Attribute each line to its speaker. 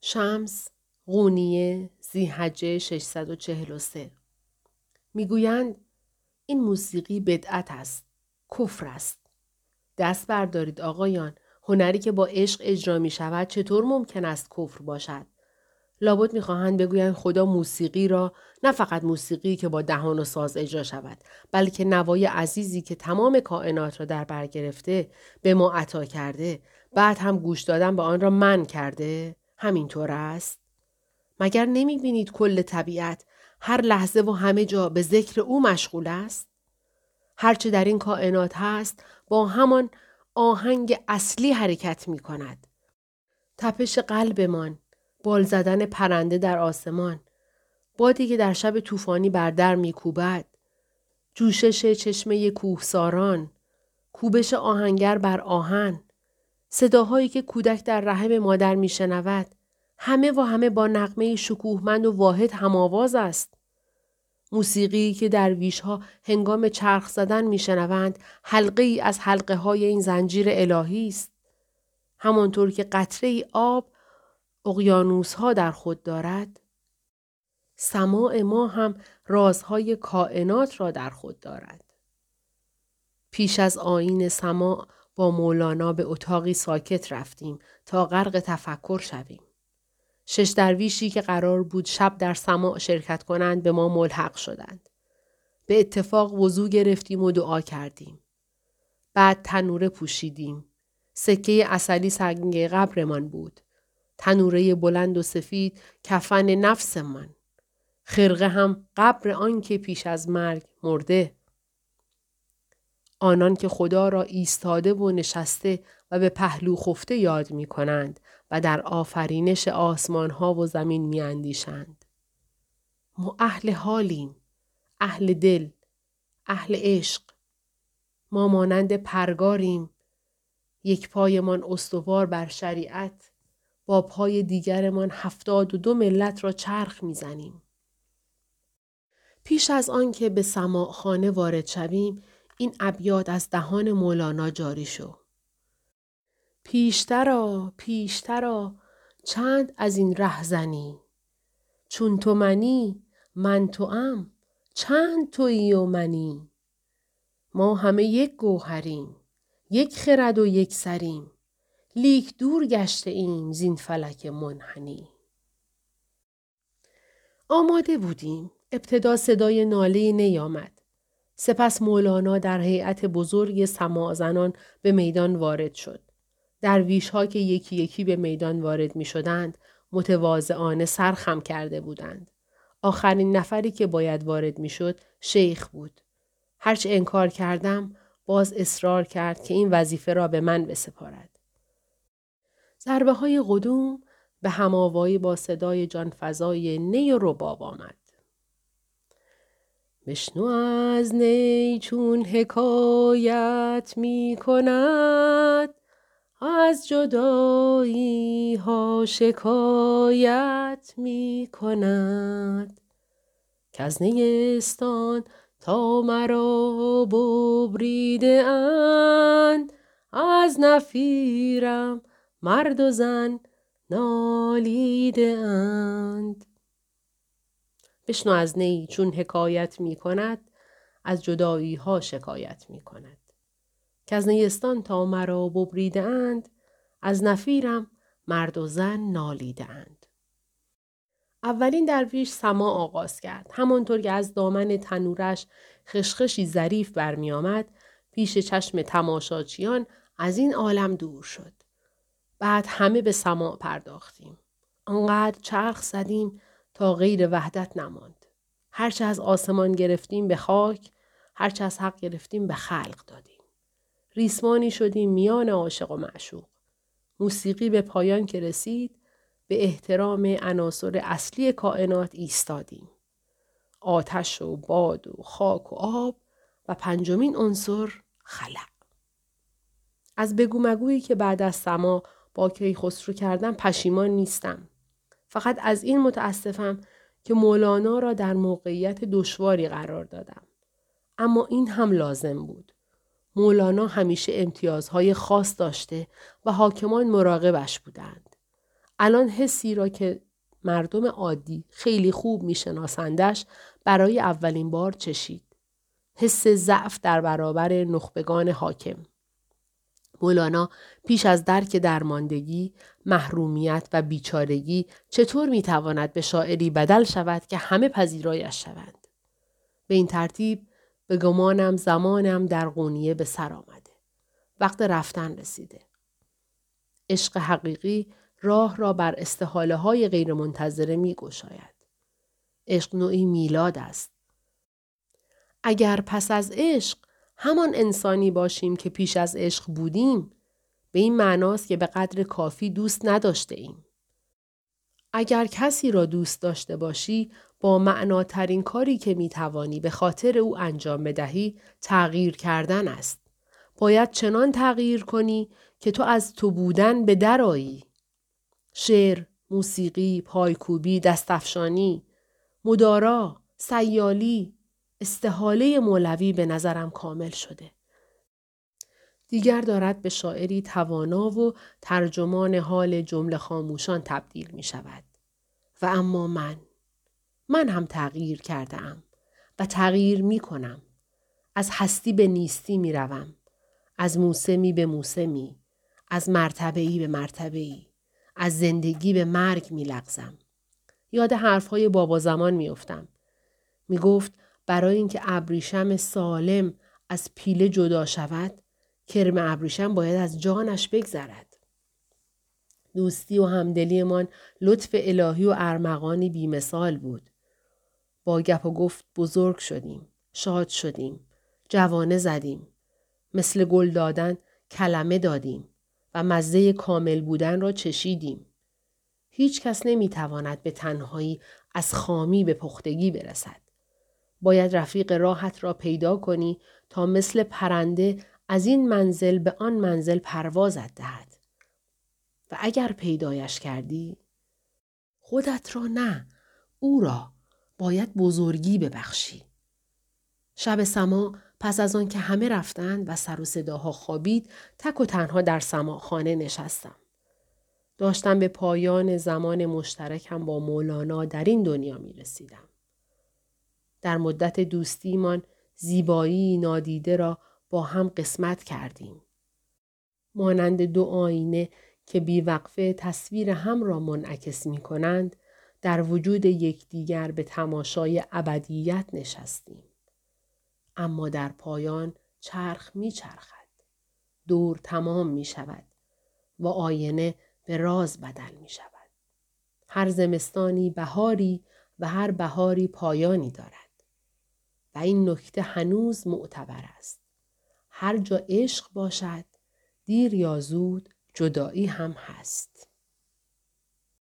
Speaker 1: شمس قونیه زیحجه 643 می‌گویند این موسیقی بدعت است کفر است. دست بردارید آقایان هنری که با عشق اجرا می شود چطور ممکن است کفر باشد؟ لابد می‌خواهند بگویند خدا موسیقی را نه فقط موسیقی که با دهان و ساز اجرا شود بلکه نوای عزیزی که تمام کائنات را در بر گرفته به ما عطا کرده بعد هم گوش دادن به آن را من کرده. همینطور است. مگر نمی بینید کل طبیعت هر لحظه و همه جا به ذکر او مشغول است؟ هرچه در این کائنات هست با همان آهنگ اصلی حرکت می کند. تپش قلبمان، بال زدن پرنده در آسمان، بادی که در شب طوفانی بر در میکوبد، جوشش چشمه کوهساران، کوبش آهنگر بر آهن، صداهایی که کودک در رحم مادر میشنود، همه و همه با نقمه شکوهمند و واحد هماواز است. موسیقی که در ها هنگام چرخ زدن میشنوند حلقه ای از حلقه های این زنجیر الهی است. همانطور که قطره ای آب اقیانوس ها در خود دارد سماع ما هم رازهای کائنات را در خود دارد. پیش از آین سماع با مولانا به اتاقی ساکت رفتیم تا غرق تفکر شویم. شش درویشی که قرار بود شب در سماع شرکت کنند به ما ملحق شدند. به اتفاق وضوع گرفتیم و دعا کردیم. بعد تنوره پوشیدیم. سکه اصلی سنگ قبرمان بود. تنوره بلند و سفید کفن نفس من. خرقه هم قبر آن که پیش از مرگ مرده. آنان که خدا را ایستاده و نشسته و به پهلو خفته یاد می کنند و در آفرینش آسمان ها و زمین می اندیشند. ما اهل حالیم، اهل دل، اهل عشق. ما مانند پرگاریم، یک پایمان استوار بر شریعت، با پای دیگرمان هفتاد و دو ملت را چرخ می‌زنیم. پیش از آن که به خانه وارد شویم این ابیات از دهان مولانا جاری شو. پیشترا پیشترا چند از این ره زنی چون تو منی من تو ام چند تویی و منی؟ ما همه یک گوهریم یک خرد و یک سریم لیک دور گشته ایم زین فلک منحنی. آماده بودیم. ابتدا صدای ناله نیامد. سپس مولانا در هیئت بزرگ سماع زنان به میدان وارد شد درویش ها که یکی یکی به میدان وارد می شدند متواضعانه سرخم کرده بودند. آخرین نفری که باید وارد می شد شیخ بود. هرچه انکار کردم باز اصرار کرد که این وظیفه را به من بسپارد. ضربه های قدوم به هماوایی با صدای جانفضای نی و رباب آمد. بشنو از نی چون حکایت می کند. از جدایی ها شکایت می کند. از نیستان تا مرا ببریده اند. از نفیرم مرد و زن نالیده اند. بشنو از نی چون حکایت می کند از جدایی ها شکایت می کند که از نیستان تا مرا ببریده اند از نفیرم مرد و زن نالیده اند. اولین درویش سما آغاز کرد. همانطور که از دامن تنورش خشخشی ظریف برمی آمد پیش چشم تماشاچیان از این عالم دور شد. بعد همه به سما پرداختیم. آنقدر چرخ زدیم غیر وحدت نماند. هرچه از آسمان گرفتیم به خاک، هرچه از حق گرفتیم به خلق دادیم. ریسمانی شدیم میان عاشق و معشوق. موسیقی به پایان که رسید به احترام عناصر اصلی کائنات ایستادیم. آتش و باد و خاک و آب و پنجمین عنصر خلق. از بگو مگویی که بعد از سما با کیخسرو کردم پشیمان نیستم. فقط از این متاسفم که مولانا را در موقعیت دشواری قرار دادم. اما این هم لازم بود. مولانا همیشه امتیازهای خاص داشته و حاکمان مراقبش بودند. الان حسی را که مردم عادی خیلی خوب میشناسندش برای اولین بار چشید. حس ضعف در برابر نخبگان حاکم. مولانا پیش از درک درماندگی، محرومیت و بیچارگی چطور می‌تواند به شاعری بدل شود که همه پذیرایش شوند. به این ترتیب به گمانم زمانم در قونیه به سر آمده. وقت رفتن رسیده. عشق حقیقی راه را بر استحاله های غیر منتظره می گشاید. عشق نوعی میلاد است. اگر پس از عشق همان انسانی باشیم که پیش از عشق بودیم به این معناست که به قدر کافی دوست نداشته ایم. اگر کسی را دوست داشته باشی با معناترین کاری که می توانی به خاطر او انجام بدهی تغییر کردن است. باید چنان تغییر کنی که تو از تو بودن به درایی. شعر، موسیقی، پایکوبی، دستفشانی، مدارا، سیالی، استحاله مولوی به نظرم کامل شده. دیگر دارد به شاعری توانا و ترجمان حال جمله خاموشان تبدیل می شود. و اما من من هم تغییر کرده ام و تغییر می کنم. از هستی به نیستی می روم. از موسمی به موسمی. از مرتبه ای به مرتبه ای. از زندگی به مرگ می لغزم. یاد حرفهای بابا زمان می افتم. می گفت برای اینکه ابریشم سالم از پیله جدا شود کرم ابریشم باید از جانش بگذرد. دوستی و همدلیمان لطف الهی و ارمغانی بیمثال بود. با گپ و گفت بزرگ شدیم. شاد شدیم. جوانه زدیم. مثل گل دادن کلمه دادیم و مزه کامل بودن را چشیدیم. هیچ کس نمی تواند به تنهایی از خامی به پختگی برسد. باید رفیق راحت را پیدا کنی تا مثل پرنده از این منزل به آن منزل پروازت دهد. و اگر پیدایش کردی خودت را نه او را باید بزرگی ببخشی. شب سما پس از آن که همه رفتند و سر و صداها خوابید تک و تنها در خانه نشستم. داشتم به پایان زمان مشترکم با مولانا در این دنیا می رسیدم. در مدت دوستیمان زیبایی نادیده را با قسمت قسمت کردیم. مانند دو آینه که بیوقفه تصویر هم را منعکس می کنند در وجود یکدیگر به تماشای ابدیت نشستیم. اما در پایان چرخ می چرخد. دور تمام می شود و آینه به راز بدل می شود. هر زمستانی بهاری و هر بهاری پایانی دارد. و این نکته هنوز معتبر است. هر جا عشق باشد دیر یا زود جدایی هم هست.